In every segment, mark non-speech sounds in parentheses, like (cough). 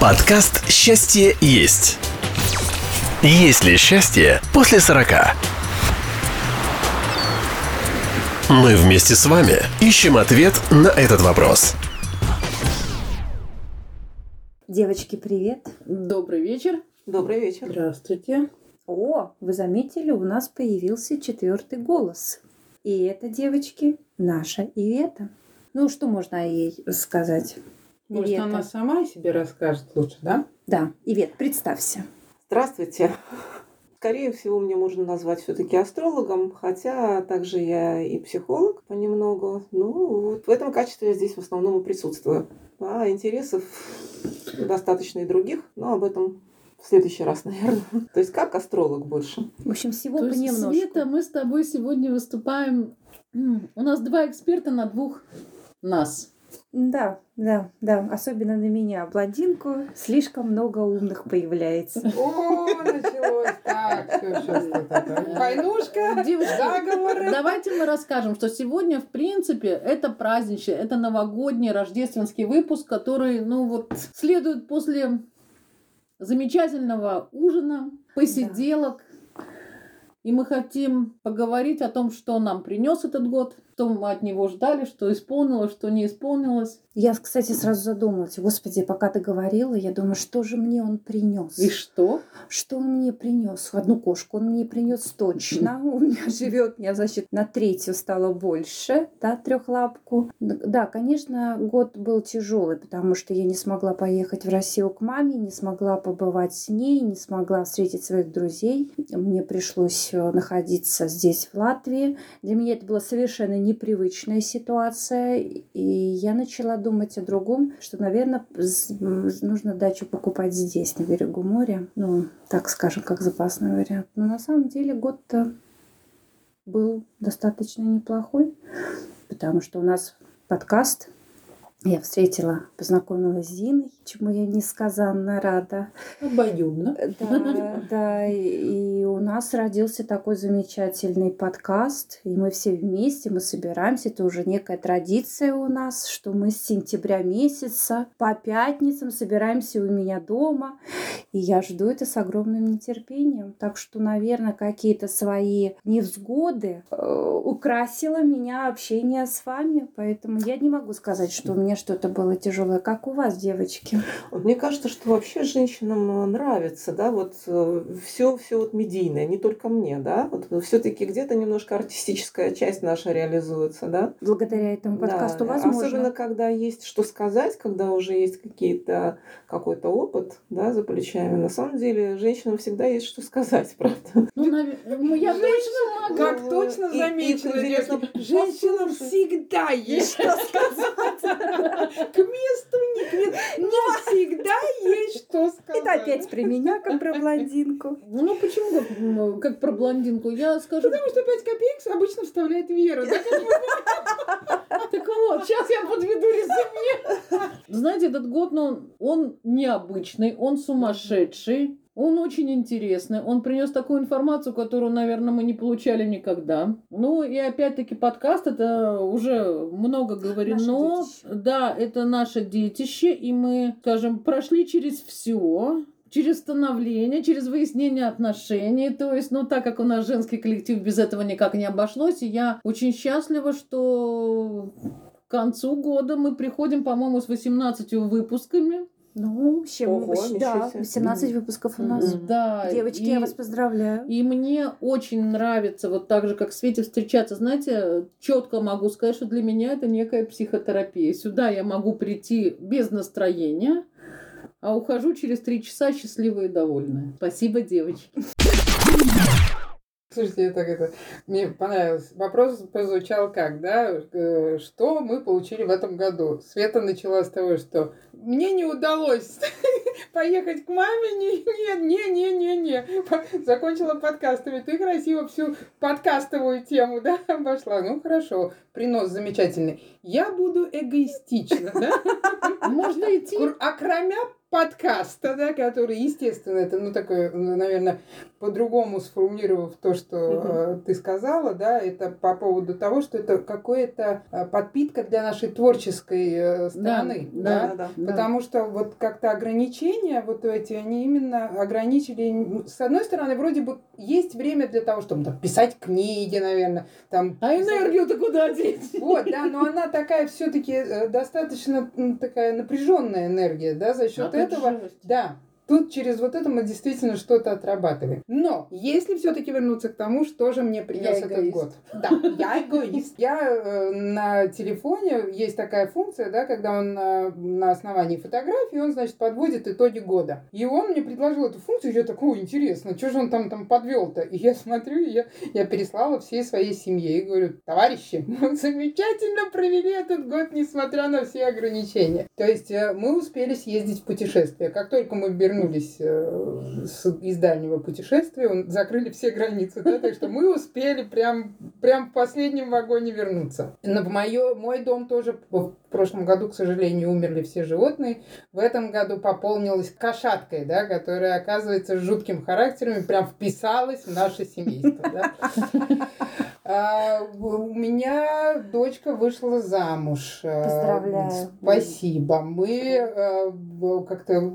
Подкаст «Счастье есть». Есть ли счастье после 40? Мы вместе с вами ищем ответ на этот вопрос. Девочки, привет. Добрый вечер. Добрый вечер. Здравствуйте. О, вы заметили, у нас появился четвертый голос. И это, девочки, наша Ивета. Ну, что можно о ей сказать? Может, Ивета. она сама о себе расскажет лучше, да? Да, Ивет, представься. Здравствуйте. Скорее всего, мне можно назвать все-таки астрологом, хотя также я и психолог понемногу. Ну, вот в этом качестве я здесь в основном и присутствую. А интересов достаточно и других, но об этом в следующий раз, наверное. То есть как астролог больше? В общем, всего То есть, понемножку. Света, мы с тобой сегодня выступаем. У нас два эксперта на двух нас. Да, да, да. Особенно на меня, блондинку, слишком много умных появляется. О, началось. Так, все, сейчас вот это. Войнушка, заговоры. Давайте мы расскажем, что сегодня, в принципе, это праздничный, это новогодний рождественский выпуск, который, ну вот, следует после замечательного ужина, посиделок. И мы хотим поговорить о том, что нам принес этот год, что мы от него ждали, что исполнилось, что не исполнилось. Я, кстати, сразу задумалась, господи, пока ты говорила, я думаю, что же мне он принес? И что? Что он мне принес? Одну кошку он мне принес точно. (laughs) У меня живет, я, значит, на третью стало больше, да, трехлапку. Да, конечно, год был тяжелый, потому что я не смогла поехать в Россию к маме, не смогла побывать с ней, не смогла встретить своих друзей. Мне пришлось э, находиться здесь, в Латвии. Для меня это была совершенно непривычная ситуация, и я начала думать о другом, что, наверное, нужно дачу покупать здесь, на берегу моря. Ну, так скажем, как запасной вариант. Но на самом деле год-то был достаточно неплохой, потому что у нас подкаст. Я встретила, познакомилась с Зиной, чему я несказанно рада. Обоюдно. Да, да, и, у нас родился такой замечательный подкаст, и мы все вместе, мы собираемся, это уже некая традиция у нас, что мы с сентября месяца по пятницам собираемся у меня дома, и я жду это с огромным нетерпением. Так что, наверное, какие-то свои невзгоды э, украсило меня общение с вами, поэтому я не могу сказать, что у меня что-то было тяжелое. Как у вас, девочки? Мне кажется, что вообще женщинам нравится, да, вот все, все вот медийное, не только мне, да, вот все-таки где-то немножко артистическая часть наша реализуется, да. Благодаря этому подкасту Да, возможно. Особенно, когда есть что сказать, когда уже есть какие-то какой-то опыт, да, за плечами. На самом деле, женщинам всегда есть что сказать, (laughs) правда. Ну, ну, я точно могу. Как точно заметила, интересно женщинам всегда есть что сказать. К месту, не к месту. Но всегда есть что сказать. Это опять про меня, как про блондинку. Ну почему как, про блондинку? Я скажу. Потому что 5 копеек обычно вставляет Вера. (laughs) Так вот, сейчас я подведу резюме. Знаете, этот год, ну, он необычный, он сумасшедший. Он очень интересный. Он принес такую информацию, которую, наверное, мы не получали никогда. Ну и опять-таки подкаст это уже много говорено. Наше детище. Да, это наше детище, и мы, скажем, прошли через все через становление, через выяснение отношений. То есть, ну, так как у нас женский коллектив без этого никак не обошлось, и я очень счастлива, что к концу года мы приходим, по-моему, с 18 выпусками. Ну, чем Ого, мы- да, себе. 18 выпусков у нас. Да. Девочки, и- я вас поздравляю. И мне очень нравится, вот так же, как Свете, встречаться. Знаете, четко могу сказать, что для меня это некая психотерапия. Сюда я могу прийти без настроения, а ухожу через три часа счастливая и довольная. Спасибо, девочки. Слушайте, это, это, мне понравилось. Вопрос прозвучал как, да? э, Что мы получили в этом году? Света начала с того, что мне не удалось (laughs) поехать к маме. Не, не, не, не, не. Закончила подкастами. Ты красиво всю подкастовую тему, да, (laughs) обошла. Ну, хорошо. Принос замечательный. Я буду эгоистична, да? (laughs) Можно идти. Кр- А подкаста, да, который, естественно, это, ну, такое, ну, наверное, по-другому сформулировав то, что э, ты сказала, да, это по поводу того, что это какое-то э, подпитка для нашей творческой э, стороны, да, Да, да, да. Потому что вот как-то ограничения вот эти, они именно ограничили... С одной стороны, вроде бы есть время для того, чтобы там, писать книги, наверное, там... А энергию-то куда деть? Вот, да, но она такая все-таки достаточно такая напряженная энергия, да, за счет А этого. Да, тут через вот это мы действительно что-то отрабатываем. Но если все-таки вернуться к тому, что же мне принес Я этот год. (laughs) Да, я эгоист. Я э, на телефоне есть такая функция, да, когда он на, на основании фотографии, он, значит, подводит итоги года. И он мне предложил эту функцию, я такой, «О, интересно, что же он там, там подвел-то? И я смотрю, и я, я переслала всей своей семье и говорю, товарищи, (laughs) мы замечательно провели этот год, несмотря на все ограничения. То есть э, мы успели съездить в путешествие. Как только мы э, с- из дальнего путешествия, закрыли все границы, да, так что мы успели прям, прям в последнем вагоне вернуться. Но в моё, мой дом тоже в прошлом году, к сожалению, умерли все животные. В этом году пополнилась кошаткой, да, которая, оказывается, с жутким характером и прям вписалась в наше семейство. да. А, У меня дочка вышла замуж. Э, Поздравляю. Спасибо. Мы э, как-то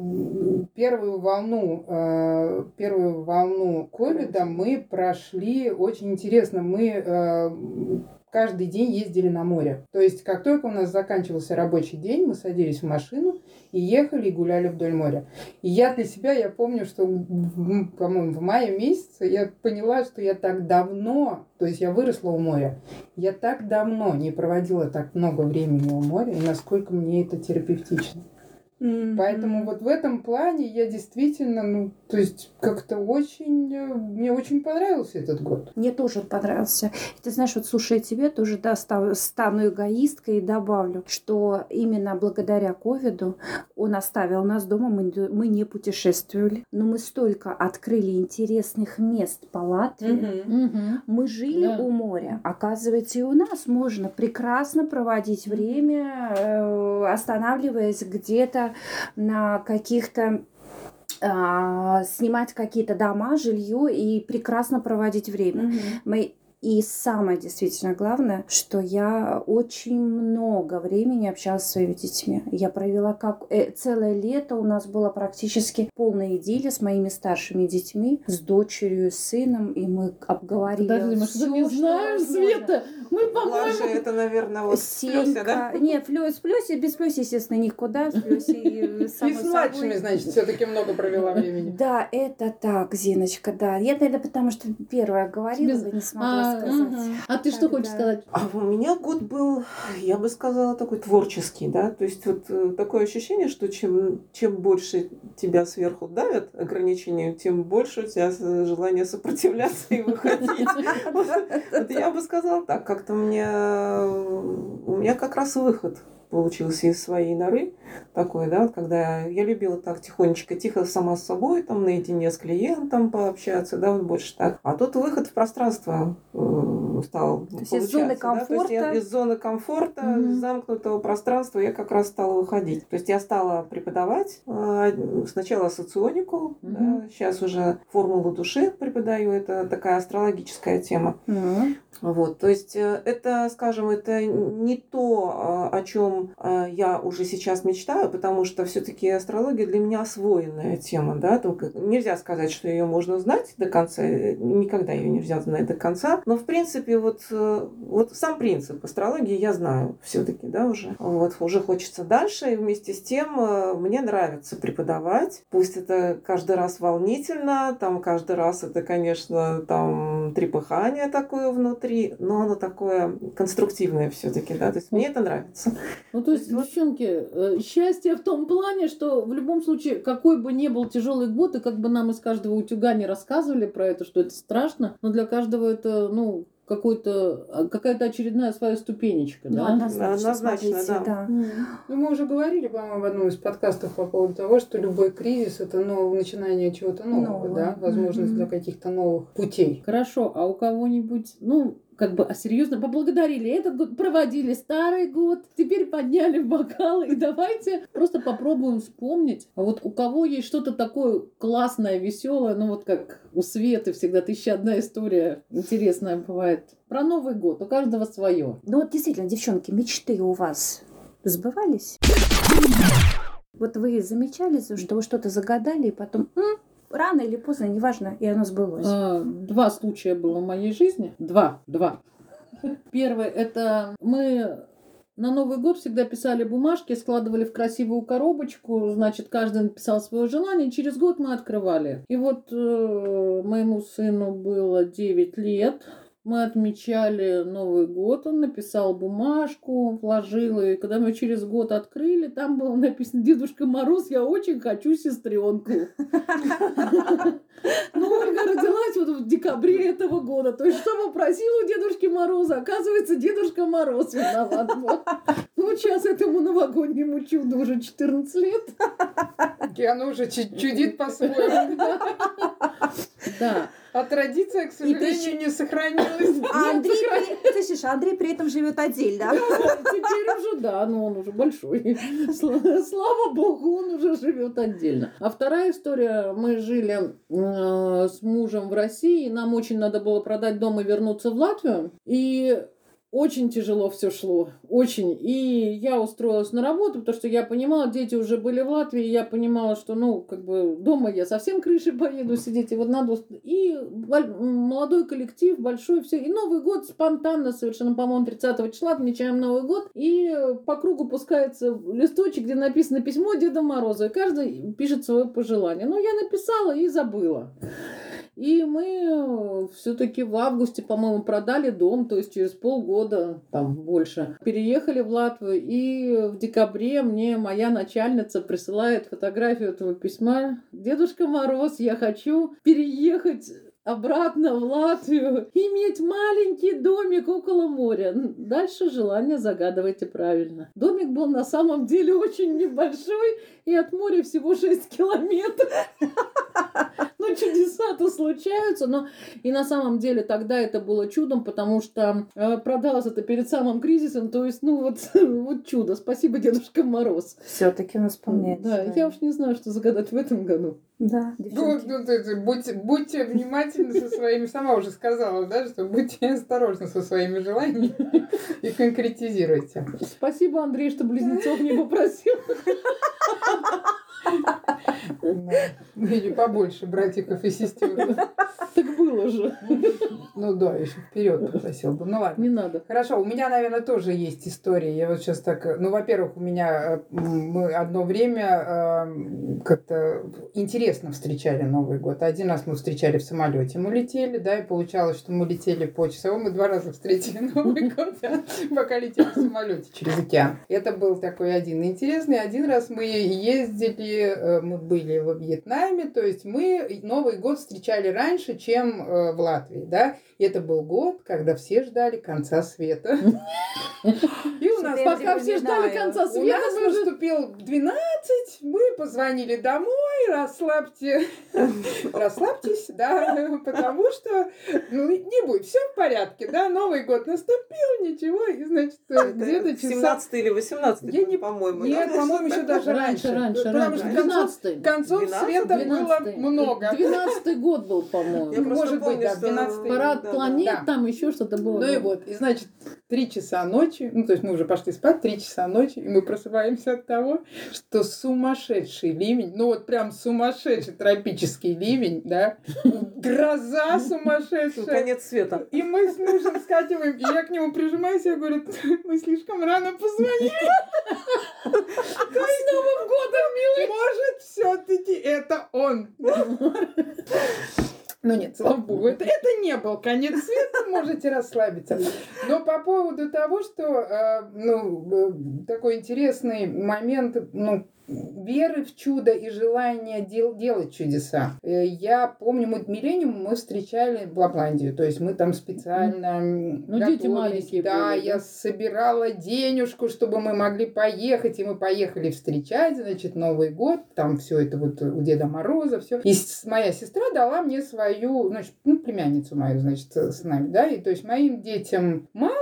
первую волну, э, первую волну ковида мы прошли очень интересно. Мы каждый день ездили на море. То есть, как только у нас заканчивался рабочий день, мы садились в машину и ехали и гуляли вдоль моря. И я для себя, я помню, что, по-моему, в мае месяце я поняла, что я так давно, то есть я выросла у моря, я так давно не проводила так много времени у моря, и насколько мне это терапевтично. Поэтому вот в этом плане я действительно, ну, то есть как-то очень, э, мне очень понравился этот год. Мне тоже он понравился. И Ты знаешь, вот слушая тебя, тоже да, ста- стану эгоисткой и добавлю, что именно благодаря ковиду он оставил нас дома, мы, не- мы не путешествовали, но мы столько открыли интересных мест по Латвии. Мгм. Мы жили Да. у моря. Оказывается, и у нас можно прекрасно проводить время, э, останавливаясь где-то на каких-то а, снимать какие-то дома, жилье и прекрасно проводить время. Мы и самое действительно главное, что я очень много времени общалась со своими детьми. Я провела как э, целое лето у нас было практически полная идиллия с моими старшими детьми, с дочерью, с сыном, и мы обговорили. Подожди, мы что-то всё, не что знаем, возможно. Света. Мы, по-моему... это, наверное, вот в плюсе, да? Сенька. Нет, плюс, плюс, без плюс, естественно, никуда. С плюс и И с младшими, собой. значит, все-таки много провела времени. Да, это так, Зиночка, да. Я, наверное, потому что первая говорила, не смогла А, сказать. А ты что хочешь сказать? А у меня год был, я бы сказала, такой творческий, да, то есть вот э, такое ощущение, что чем, чем больше тебя сверху давят ограничения, тем больше у тебя с- желание сопротивляться и выходить. (laughs) Вот вот я бы сказала так, как-то мне, у меня как раз выход получился из своей норы такой, да, когда я любила так тихонечко, тихо сама с собой, там, наедине с клиентом пообщаться, да, вот больше так. А тут выход в пространство э, стал То есть из зоны получаться, да, то есть я комфорта. из зоны комфорта, Мгм. замкнутого пространства я как раз стала выходить. То есть я стала преподавать э, сначала соционику, Мгм. сейчас уже формулу души преподаю, это такая астрологическая тема. Мгм. Вот, то есть э, это, скажем, это не то, э, о чем я уже сейчас мечтаю, потому что все-таки астрология для меня освоенная тема, да, только нельзя сказать, что ее можно знать до конца, э, никогда ее нельзя знать до конца, но в принципе вот, э, вот сам принцип астрологии я знаю все-таки, да, уже, вот, уже хочется дальше, и вместе с тем э, мне нравится преподавать, пусть это каждый раз волнительно, там каждый раз это, конечно, там трепыхание такое внутри, но оно такое конструктивное все-таки, да, то есть мне это нравится. Ну, то есть, девчонки, э, счастье в том плане, что в любом случае, какой бы ни был тяжелый год, и как бы нам из каждого утюга не рассказывали про это, что это страшно, но для каждого это, ну, какой-то, а, какая-то очередная своя ступенечка, Ну, да? однозначно, Однозначно, смотрите, да. да. Ну, мы уже говорили, по-моему, в одном из подкастов по поводу того, что любой кризис это новое начинание чего-то нового, Нового. да, возможность Мгм. для каких-то новых путей. Хорошо, а у кого-нибудь, ну, как бы, а серьезно поблагодарили этот год, проводили старый год, теперь подняли бокалы, и давайте просто попробуем вспомнить. А вот у кого есть что-то такое классное, веселое, ну вот как у Светы всегда тысяча одна история интересная бывает. Про Новый год, у каждого свое. Ну вот действительно, девчонки, мечты у вас сбывались? Вот вы замечали, что вы что-то загадали, и потом «М, рано или поздно, неважно, и оно сбылось. А, Два случая было в моей жизни. Два, два. Первый это мы на Новый год всегда писали бумажки, складывали в красивую коробочку, значит, каждый написал свое желание, через год мы открывали. И вот э, моему сыну было 9 лет, мы отмечали Новый год, он написал бумажку, вложил ее. И когда мы через год открыли, там было написано «Дедушка Мороз, я очень хочу сестренку». (laughs) Ну, Ольга родилась вот в декабре этого года. То есть, что попросил у Дедушки Мороза? Оказывается, Дедушка Мороз виноват. Ну, сейчас этому новогоднему чуду уже 14 лет. И оно уже чу- чудит по-своему. Да. А традиция, к ты сожалению, не сохранилась. (laughs) А Андрей, при... слышишь, Андрей при этом живет отдельно. Теперь уже, да, но он уже большой. Сла- Слава богу, он уже живет отдельно. А вторая история. Мы жили э, с мужем в России. и Нам очень надо было продать дом и вернуться в Латвию. И очень тяжело все шло, очень. И я устроилась на работу, потому что я понимала, дети уже были в Латвии, я понимала, что, ну, как бы дома я совсем крышей поеду сидеть, и вот надо... И молодой коллектив, большой, все. И Новый год спонтанно совершенно, по-моему, 30 числа отмечаем Новый год, и по кругу пускается листочек, где написано письмо Деда Мороза, и каждый пишет свое пожелание. Ну, я написала и забыла. И мы все-таки в августе, по-моему, продали дом, то есть через полгода, там больше, переехали в Латвию. И в декабре мне моя начальница присылает фотографию этого письма. Дедушка Мороз, я хочу переехать обратно в Латвию, иметь маленький домик около моря. Дальше желание загадывайте правильно. Домик был на самом деле очень небольшой, и от моря всего 6 километров. (laughs) (laughs) Чудеса-то случаются, но и на самом деле тогда это было чудом, потому что э, продалось это перед самым кризисом, то есть, ну вот, (laughs) вот чудо. Спасибо, Дедушка Мороз. Все-таки он исполняет. Да, я уж не знаю, что загадать в этом году. Да, Ну, девчонки. ну, будьте, будьте внимательны со своими, сама уже сказала, да, что будьте осторожны со своими желаниями (laughs) и конкретизируйте. Спасибо, Андрей, что близнецов не попросил. Да. Или побольше братиков и сестер. Так было же. Ну да, еще вперед попросил бы. Ну ладно. Не надо. Хорошо, у меня, наверное, тоже есть история. Я вот сейчас так... Ну, во-первых, у меня... э, Мы одно время э, как-то интересно встречали Новый год. Один раз мы встречали в самолете. Мы летели, да, и получалось, что мы летели по часовому. Мы два раза встретили (laughs) Новый год, да, пока летели в самолете через океан. Это был такой один интересный. Один раз мы ездили, э, мы были во Вьетнаме, то есть мы Новый год встречали раньше, чем э, в Латвии, да. И это был год, когда все ждали конца света. И у нас Пока все ждали конца у света, нас мы уже- наступил 12, мы позвонили домой, расслабьте, (laughs) расслабьтесь, да, (laughs) потому что, ну, не будет, все в порядке, да, Новый год наступил, ничего, и, значит, где-то часа... 17 или 18 Я не- по-моему. Нет, по-моему, еще даже раньше. Раньше, раньше, Потому раньше. что концов, 12 концов 12? света было 12 много. (laughs) 12 год был, по-моему. Может быть, помню, да, что- 12-й. Парад да, да. планет, Да. там еще что-то было. Ну и вот, и значит, три часа ночи, ну то есть мы уже пошли спать, три часа ночи, и мы просыпаемся от того, что сумасшедший ливень, ну вот прям сумасшедший тропический ливень, да, гроза (laughs) Ну, сумасшедшая. Конец света. И мы с мужем скативаем, и я к нему прижимаюсь, я говорю, мы слишком рано позвонили. (laughs) С Новым годом, милый! Может, все-таки это он. (laughs) Ну нет, слава богу, это, это не был конец света, можете расслабиться. Но по поводу того, что э, ну, э, такой интересный момент, ну, веры в чудо и желание дел- делать чудеса. Э, Я помню, мы миллениум мы встречали в Лапландию, то есть мы там специально Ну, дети маленькие Да, были, да? я собирала денежку, чтобы мы могли поехать, и мы поехали встречать, значит, Новый год, там все это вот у Деда Мороза, все. И моя сестра дала мне свою, значит, ну, племянницу мою, значит, с нами, да, и то есть моим детям лет,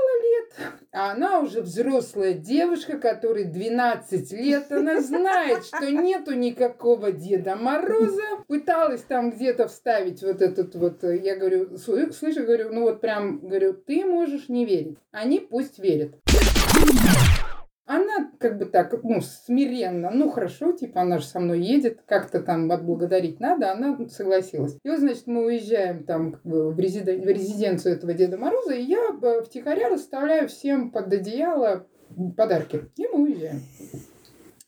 а она уже взрослая девушка, которой 12 лет, она знает, что нету никакого Деда Мороза, пыталась там где-то вставить вот этот вот, я говорю, «Слы- слышу, говорю, ну вот прям, говорю, ты можешь не верить, они пусть верят. Она как бы так, ну, смиренно, ну, хорошо, типа, она же со мной едет, как-то там отблагодарить надо, она согласилась. И вот, значит, мы уезжаем там в, резиден- в резиденцию этого Деда Мороза, и я втихаря расставляю всем под одеяло подарки. И мы уезжаем.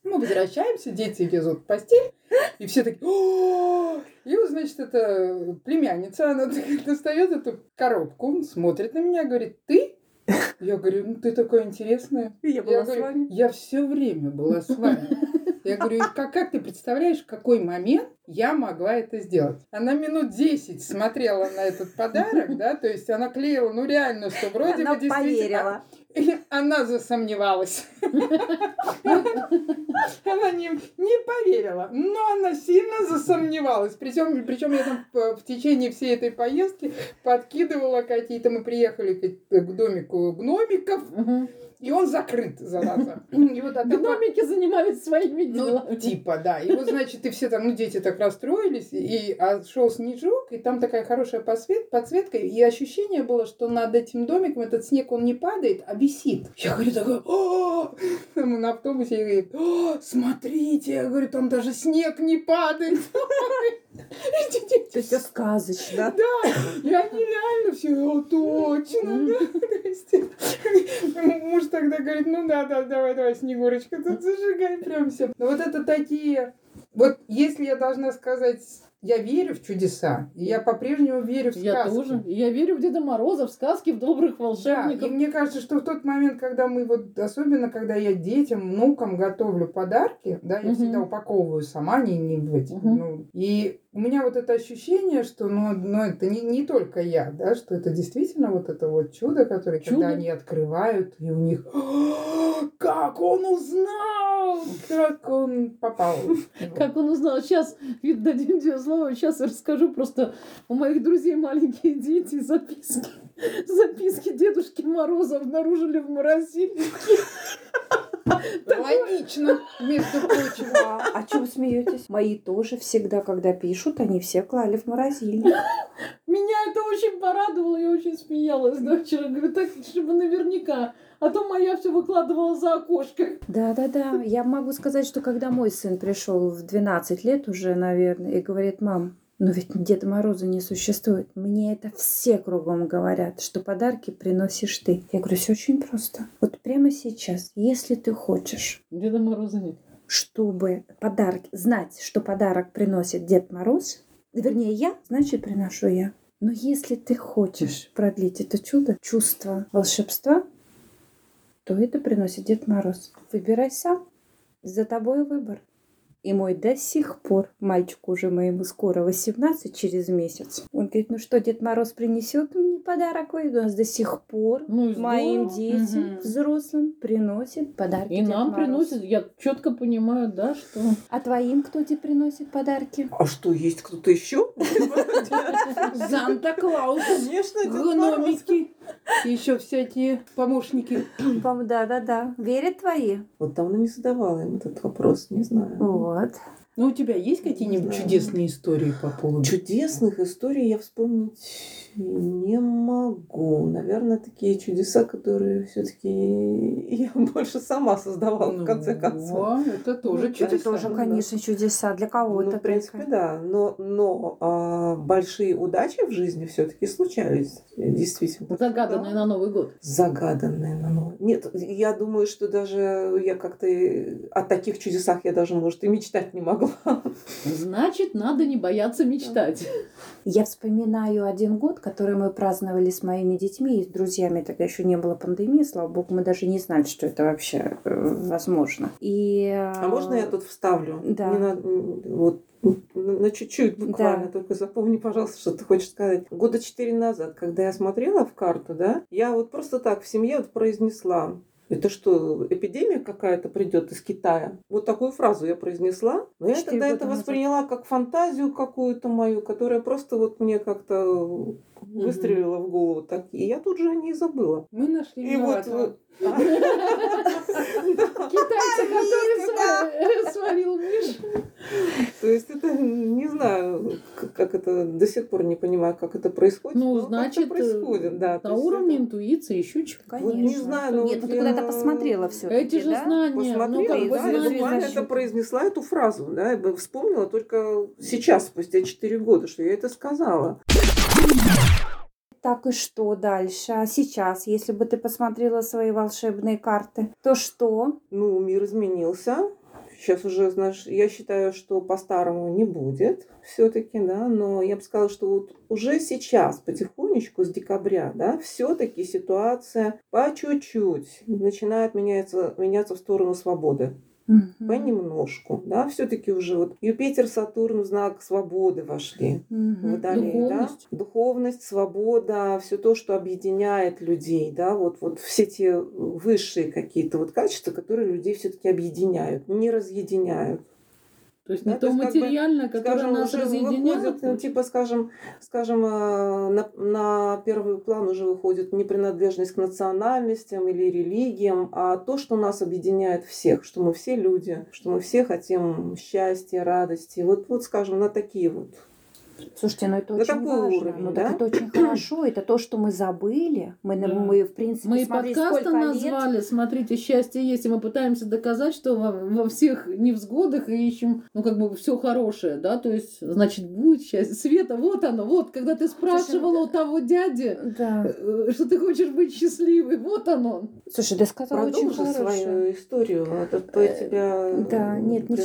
Мы возвращаемся, дети лезут в постель, и все такие! И вот, значит, эта племянница, она (laughs) достает эту коробку, смотрит на меня, говорит, ты? Я говорю, ну ты такая интересная. (laughs) Я Я говорю, я все время была с вами. (laughs) Я говорю, как, как ты представляешь, в какой момент я могла это сделать? Она минут 10 смотрела на этот подарок, да, то есть она клеила, ну реально, что вроде Она бы действительно... поверила. И она засомневалась. Она не, не поверила, но она сильно засомневалась. Причем, причем я там в, течение всей этой поездки подкидывала какие-то... Мы приехали к, домику гномиков, и он закрыт, зараза. И вот от Гномики занимались своими ну, делами. типа, да. И вот, значит, и все там, ну, дети так расстроились, и а шел снежок, и там такая хорошая подсвет, подсветка, и ощущение было, что над этим домиком этот снег, он не падает, а висит. Я говорю, такой, о Мы на автобусе, я говорю, «О, смотрите, я говорю, там даже снег не падает. (laughs) То есть это сказочно. да, и они реально все, о, точно, да. (laughs) Муж тогда говорит, ну да, да, давай, давай, Снегурочка, тут зажигай прям все. Но вот это такие... Вот если я должна сказать, я верю в чудеса, и я по-прежнему верю в сказки. Я тоже. Я верю в Деда Мороза, в сказки, в добрых Да, и волшебников. мне кажется, что в тот момент, когда мы вот, особенно когда я детям, внукам готовлю подарки, да, я Мгм. всегда упаковываю сама, не, не в эти, Мгм. ну, и у меня вот это ощущение, что, ну, ну это не, не только я, да, что это действительно вот это вот чудо, которое, Чудо? когда они открывают, и у них, «А, как он узнал, как он попал. Как он узнал? Сейчас, видно, дадим тебе слово, сейчас я расскажу. Просто у моих друзей маленькие дети записки. (laughs) Записки Дедушки Мороза обнаружили в морозильнике. (laughs) Логично, между прочим. А, а чем смеетесь? Мои тоже всегда, когда пишут, они все клали в морозильник. (laughs) Меня это очень порадовало, я очень смеялась до вчера. Говорю, так, чтобы наверняка. А то моя все выкладывала за окошко. Да-да-да. Я могу сказать, что когда мой сын пришел в 12 лет уже, наверное, и говорит, мам, но ведь Деда Мороза не существует. Мне это все кругом говорят, что подарки приносишь ты. Я говорю, все очень просто. Вот прямо сейчас, если ты хочешь, Деда Мороза нет. чтобы подарки, знать, что подарок приносит Дед Мороз, вернее я, значит приношу я. Но если ты хочешь продлить это чудо, чувство волшебства, то это приносит Дед Мороз. Выбирай сам. За тобой выбор. И мой до сих пор, мальчику уже моему скоро 18 через месяц, он говорит, ну что, Дед Мороз принесет мне подарок? Ой, У нас до сих пор Ну, и моим детям, Мгм. взрослым, приносит подарки И Дед нам Мороз. приносят, я четко понимаю, да, что... А твоим кто тебе приносит подарки? А что, есть кто-то еще? (laughs) Санта-Клаус. Конечно, Дед Мороз. Гномики. И еще всякие помощники. Пом- Да-да-да. Верят твои? Вот давно не задавала им этот вопрос, не знаю. Вот. Ну, у тебя есть какие-нибудь чудесные истории по поводу? Чудесных историй я вспомнить не могу. Наверное, такие чудеса, которые все-таки я (laughs) больше сама создавала, в конце Ну, концов. Это тоже Ну, чудеса. Это тоже, да. конечно, чудеса для Ну, кого-то. в принципе, только. да. Но, но а, большие удачи в жизни все-таки случались. Действительно. Загаданные на Новый год. Загаданные на Новый. Нет, я думаю, что даже я как-то о таких чудесах я даже, может, и мечтать не могла. Значит, надо не бояться мечтать. Я вспоминаю один год, который мы праздновали с моими детьми и с друзьями. Тогда еще не было пандемии, слава богу, мы даже не знали, что это вообще э, возможно. И, А можно я тут вставлю? Да. Не надо, вот на чуть-чуть буквально, Да. только запомни, пожалуйста, что ты хочешь сказать. Года четыре назад, когда я смотрела в карту, да, я вот просто так в семье вот произнесла Это что, эпидемия какая-то придет из Китая? Вот такую фразу я произнесла. Но я тогда это назад. восприняла как фантазию какую-то мою, которая просто вот мне как-то выстрелила в голову так. И я тут же о ней забыла. Мы нашли И вот... виноватого. (laughs) а, Китайца, который сва- (laughs) сварил Миш. То есть это, не знаю, как это, до сих пор не понимаю, как это происходит. Ну, значит, происходит, да. на уровне это- интуиции еще чего. Конечно. не знаю, но Нет, вот ну ты куда-то я- посмотрела все Эти же знания, ну Посмотрела, как бы да, я знания. это произнесла эту фразу, да, я бы вспомнила только сейчас, спустя 4 года, что я это сказала. Так и что дальше? А сейчас, если бы ты посмотрела свои волшебные карты, то что? Ну, мир изменился. Сейчас уже, знаешь, я считаю, что по-старому не будет все-таки, да, но я бы сказала, что вот уже сейчас, потихонечку, с декабря, да, все-таки ситуация по чуть-чуть начинает меняться, меняться в сторону свободы. Мгм. Понемножку, да, все-таки уже вот Юпитер, Сатурн в знак свободы вошли. Мгм. Водолей, Духовность. да? Духовность, свобода, все то, что объединяет людей, да, вот, вот все те высшие какие-то вот качества, которые людей все-таки объединяют, не разъединяют. То есть Да, не то то есть как бы, материальное, которое Скажем, нас уже разъединяет. выходит, ну, типа, скажем, скажем, э, на, на первый план уже выходит не принадлежность к национальностям или религиям, а то, что нас объединяет всех, что мы все люди, что мы все хотим счастья, радости. Вот, вот скажем, на такие вот Слушайте, ну это На очень такой важно. уровень, ну да? так это очень (clears throat) хорошо. Это то, что мы забыли. Мы, на- Да. мы в принципе, Мы и смотри, подкаста сколько лет. назвали, смотрите, счастье есть, и мы пытаемся доказать, что во, во всех невзгодах и ищем, ну, как бы, все хорошее, да, то есть, значит, будет счастье. Света, вот оно, вот, когда ты спрашивала у того дяди, Да. э, что ты хочешь быть счастливой, вот оно. Слушай, ты сказала очень Продолжи хорошее. свою историю. Это то Э, тебя Да, нет, прервала.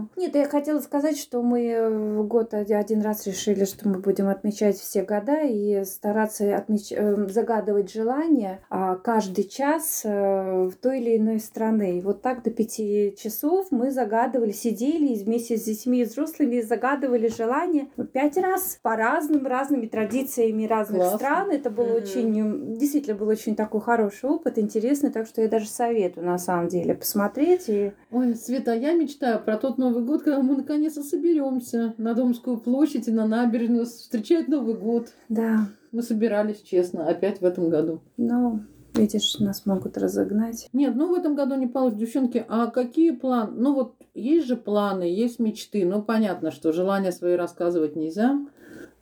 ничего. Нет, я хотела сказать, что мы э, в год оди- один раз решили, что мы будем отмечать все года и стараться отмеч- э, загадывать желания а, каждый час э, в той или иной страны. И вот так до пяти часов мы загадывали, сидели и вместе с детьми и взрослыми загадывали желания пять раз по разным, разными традициями разных Классно. стран. Это было Мгм. очень, действительно был очень такой хороший опыт, интересный, так что я даже советую на самом деле посмотреть и Ой, Света, а я мечтаю про тот Новый год, когда мы наконец-то соберемся на Домскую площадь и на набережную встречать Новый год. Да, Мы собирались, честно, опять в этом году. ну, видишь, нас могут разогнать. Нет, ну в этом году не получится. Девчонки, а какие планы? Ну вот есть же планы, есть мечты. Ну понятно, что желания свои рассказывать нельзя.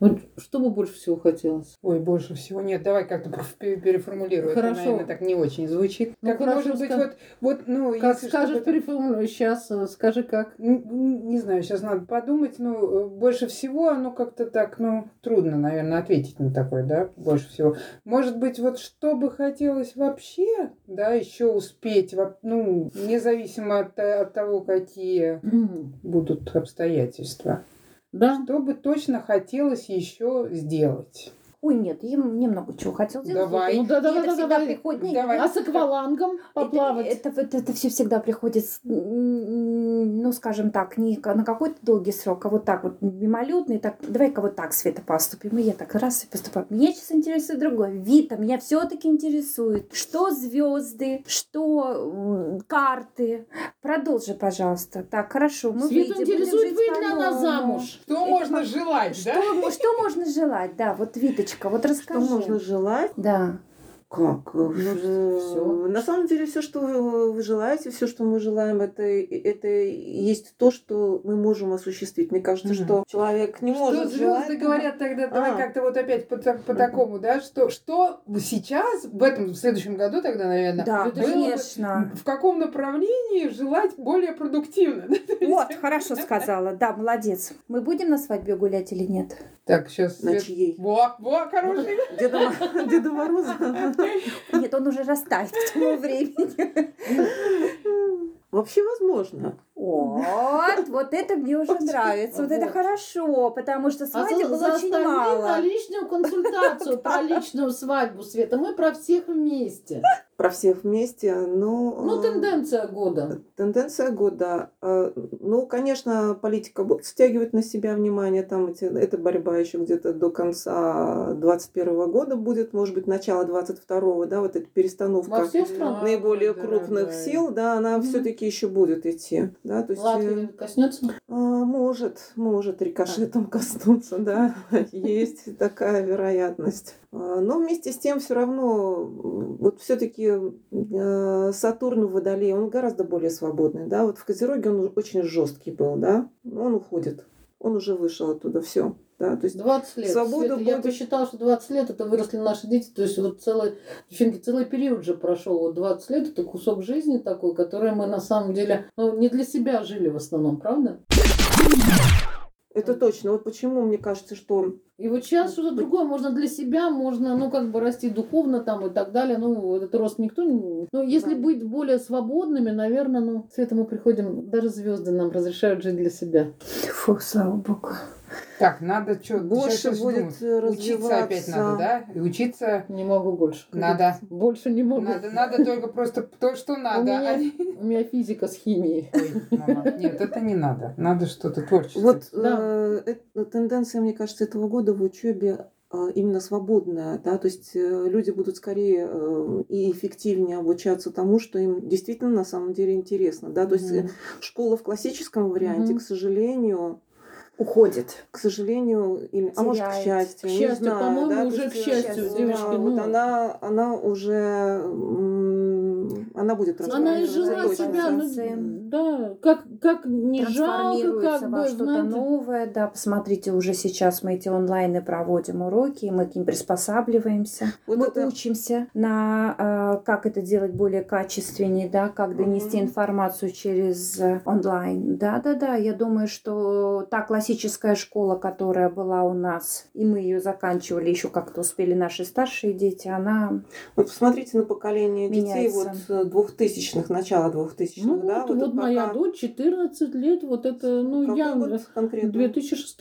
Вот что бы больше всего хотелось? Ой, больше всего нет. Давай как-то (laughs) проф- пе- переформулируй. Это, Хорошо. наверное, так не очень звучит. Ну, как хорошо, может быть, ска- вот, вот, ну, Как если скажешь, переформулируй. Сейчас скажи как. Н- н- Не знаю, сейчас надо подумать. Ну, э, больше всего оно как-то так, ну, трудно, наверное, ответить на такое, да, больше всего. Может быть, вот что бы хотелось вообще, да, еще успеть, ну, независимо от, э, от того, какие будут обстоятельства. Да? Что бы точно хотелось еще сделать? Ой, нет, я немного чего хотел сделать. Давай. Ну да, это давай, всегда давай. приходит. Давай. А с аквалангом поплавать? Это, это, это, все всегда приходит, с- ну, скажем так, не на какой-то долгий срок, а вот так вот мимолетный. Так, давай-ка вот так, Света, поступим. И я так раз и поступаю. Меня сейчас интересует другое. Вита меня все-таки интересует. Что звезды, что карты. Продолжи, пожалуйста. Так, хорошо. Мы Свету выйдем, интересует, выйдет она замуж? Что Это можно по- желать, да? Что, что можно желать? Да, вот, Виточка, вот Что расскажи. можно желать? Да. Как? Ну, всё. На самом деле, все, что вы вы желаете, все, что мы желаем, это, это есть то, что мы можем осуществить. Мне кажется, Мгм. что человек не Что может желать. звезды говорят тогда, давай А. как-то вот опять по, по такому, да, что, что сейчас, в этом, в следующем году тогда, наверное, Да, было бы- конечно. в каком направлении желать более продуктивно. Вот, хорошо сказала. Да, молодец. Мы будем на свадьбе гулять или нет? Так, сейчас... На чьей? Во, во, хороший. Деда, Деда Мороза. Нет, он уже растает к тому времени. Вообще возможно. Вот, вот это мне уже нравится. Вот это хорошо, потому что А свадеб за, было очень мало. на личную консультацию про (laughs) личную свадьбу, Света. Мы про всех вместе. Про всех вместе, но... Ну, э, тенденция года. Тенденция года. Э, Ну, конечно, политика будет стягивать на себя внимание. Там эти, эта борьба еще где-то до конца 21 года будет, может быть, начало 22 да, вот эта перестановка наиболее крупных сил, да, она все-таки еще будет идти. Да, то есть, э, Латвии коснется? а, может, может рикошетом коснуться, да, (laughs) есть такая вероятность. А, Но вместе с тем все равно, м, вот все-таки Сатурн в Водолее, он гораздо более свободный, да, вот в Козероге он очень жесткий был, да, он уходит, он уже вышел оттуда, все, да, то есть 20 лет. Свобода Света, Я посчитала, что 20 лет это выросли наши дети. То есть вот целый, девчонки, целый период же прошел. Вот 20 лет это кусок жизни такой, который мы на самом деле ну, не для себя жили в основном, правда? это точно. Вот почему мне кажется, что И вот сейчас что-то другое. Можно для себя, можно, ну, как бы расти духовно там и так далее. Ну, этот рост никто не... Ну, если Да. быть более свободными, наверное, ну, с этим мы приходим, даже звезды нам разрешают жить для себя. Фу, слава богу. Так, надо что больше будет э, Учиться опять надо, развиваться. да? И учиться Не могу больше. надо. Больше не могу. Надо, надо только просто то, что У надо. меня, а не- у меня физика с химией. Ой, мама, Нет, это не надо. Надо что-то творческое. Вот Да. э, тенденция, мне кажется, этого года в учебе э, именно свободная, да, то есть э, люди будут скорее э, и эффективнее обучаться тому, что им действительно на самом деле интересно, да, то есть э, Мгм. школа в классическом варианте, Мгм. к сожалению, Уходит. к сожалению, или, а может к счастью, К не счастью, знаю, по-моему, да, уже к счастью, да, девочки, вот ну. она, она уже, она будет Она трансформироваться, себя, ну, да, как, как не жалко, трансформируется как бы, что-то знаете. новое. Да, посмотрите, уже сейчас мы эти онлайны проводим уроки, мы к ним приспосабливаемся. Вот мы это- учимся на э, как это делать более качественнее, да, как донести Мгм. информацию через э, онлайн. Да, да, да. Я думаю, что та классическая школа, которая была у нас, и мы ее заканчивали еще как-то успели наши старшие дети, она Вот посмотрите на поколение детей вот Меняется. э, двухтысячных, начала двухтысячных, Ну да, вот, вот, это моя пока- дочь 14 лет, вот это, ну Какой я год конкретно? 2006.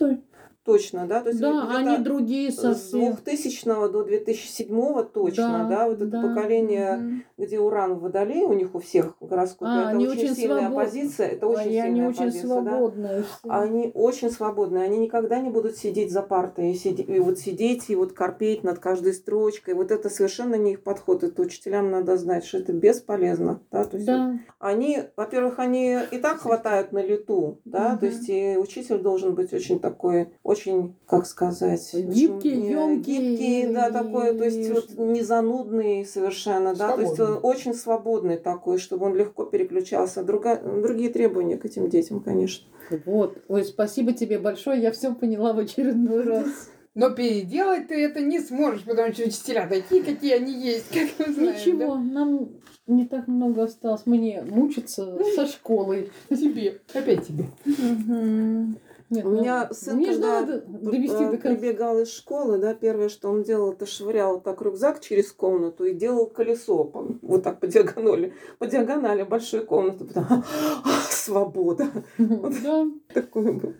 Точно, да? То есть Да, где-то они другие с совсем. 2000 до 2007 точно, Да, да, вот это да. поколение, Мгм. где Уран в Водолее у них у всех в гороскопе, А, это они очень, очень сильная свободны. позиция, это очень они сильная очень позиция, да. свободные. все. Они очень свободные, они никогда не будут сидеть за партой и, сиди- и вот сидеть и вот корпеть над каждой строчкой. Вот это совершенно не их подход. Это учителям надо знать, что это бесполезно. Да? То есть вот Да. они, во-первых, они и так хватают на лету, да, то Мгм. есть и учитель должен быть очень такой, очень, как сказать, Гибкий, очень, э, ёмкий гибкий, да, такой, то есть вот не занудный совершенно, да, то есть он Свободный. очень свободный такой, чтобы он легко переключался. Друга- другие требования к этим детям, конечно. Вот. Ой, спасибо тебе большое, я все поняла в очередной раз. Но переделать ты это не сможешь, потому что учителя такие, какие они есть, как мы знаем. Ничего, нам не так много осталось. Мне мучиться со школой. да? Тебе. Опять тебе. Мгм. Нет, У ну, меня сын, мне когда довести Э, до конца. прибегал из школы, да, первое, что он делал, это швырял так рюкзак через комнату и делал колесо по- вот так по диагонали, по диагонали большой комнаты, потом свобода, (laughs) Да. такой был,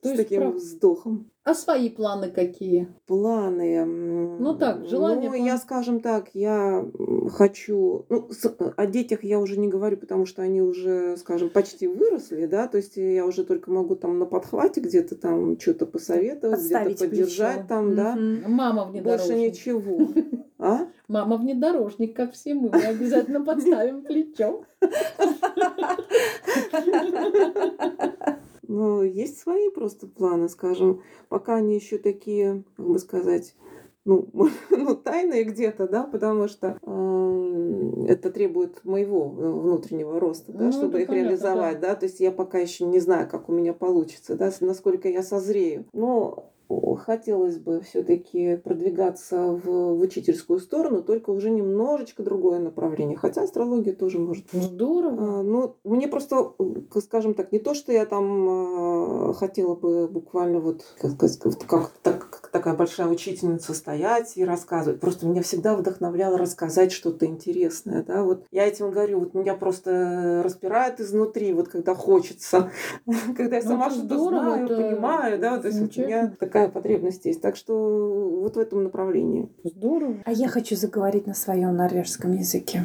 То с таким вздохом. А свои планы какие? Планы. Ну так, желания, Ну, планы. я, скажем так, я хочу... Ну, с- о детях я уже не говорю, потому что они уже, скажем, почти выросли, да, то есть я уже только могу там на подхвате где-то там что-то посоветовать, где-то поддержать плечо. там, да. Мама внедорожник. Больше ничего. (laughs) А? Мама внедорожник, как все мы. Мы обязательно подставим плечо. (laughs) Ну, есть свои просто планы, скажем, пока они еще такие, как бы сказать, ну, (laughs) ну тайные где-то, да, потому что э, это требует моего э, внутреннего роста, да, Ну, чтобы их понятно, реализовать, да. то есть я пока еще не знаю, как у меня получится, да, насколько я созрею. Но хотелось бы все-таки продвигаться в, в учительскую сторону, только уже немножечко другое направление. Хотя астрология тоже может Здорово. а, Ну, мне просто, скажем так, не то, что я там а, хотела бы буквально вот, как, как, так, такая большая учительница стоять и рассказывать. Просто меня всегда вдохновляло рассказать что-то интересное. Да? Вот я этим говорю, вот меня просто распирает изнутри, вот когда хочется, (laughs) когда я Ну, сама что-то знаю, понимаю, да, то есть вот у меня такая потребность есть. Так что вот в этом направлении. Здорово. А я хочу заговорить на своем норвежском языке.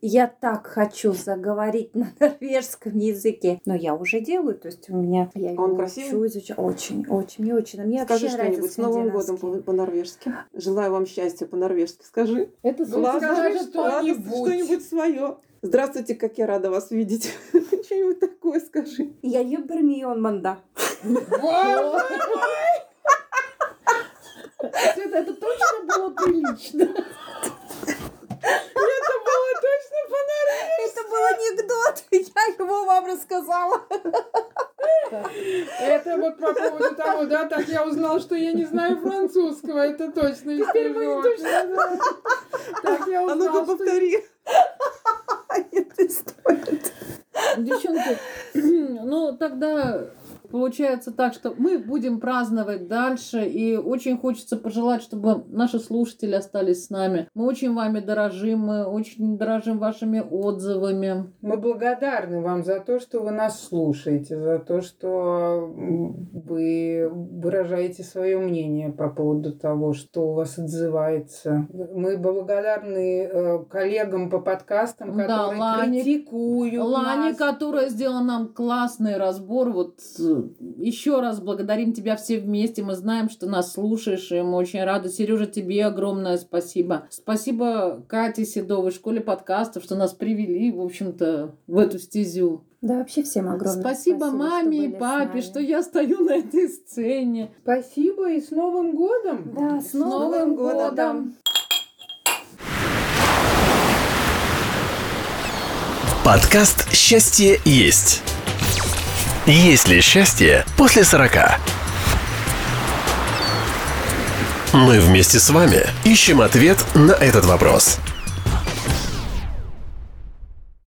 Я так хочу заговорить на (laughs) норвежском языке, но я уже делаю, то есть у меня я Он красивый? изучаю. Очень, очень, мне очень. Мне Скажи что-нибудь с Новым годом по-норвежски. Желаю вам счастья по-норвежски. Скажи. Это Ладно, скажи что-нибудь. что-нибудь свое. Здравствуйте, как я рада вас видеть. (laughs) Что-нибудь такое скажи. Я ебер мион манда. (laughs) Это точно было прилично. Это было точно по Это был анекдот, (laughs) я его вам рассказала. Это вот по поводу того, да, так я узнала, что я не знаю французского, это точно из не. Так я А узнала, ну-ка повтори. (laughs) Это стоит. Девчонки, (clears throat) ну тогда получается так, что мы будем праздновать дальше, и очень хочется пожелать, чтобы наши слушатели остались с нами. Мы очень вами дорожим, мы очень дорожим вашими отзывами. Мы благодарны вам за то, что вы нас слушаете, за то, что вы выражаете свое мнение по поводу того, что у вас отзывается. Мы благодарны э, коллегам по подкастам, Да, которые Лане- критикуют Лане, нас. которая сделала нам классный разбор, вот э, еще раз благодарим тебя все вместе. Мы знаем, что нас слушаешь, и мы очень рады. Сережа, тебе огромное спасибо. Спасибо Кате Седовой, школе подкастов, что нас привели, в общем-то, в эту стезю. Да, вообще всем огромное спасибо, спасибо, маме и папе, что я стою на этой сцене. Спасибо и с Новым годом! Да, с, С Новым Новым годом. годом! Подкаст «Счастье есть». Есть ли счастье после 40? Мы вместе с вами ищем ответ на этот вопрос.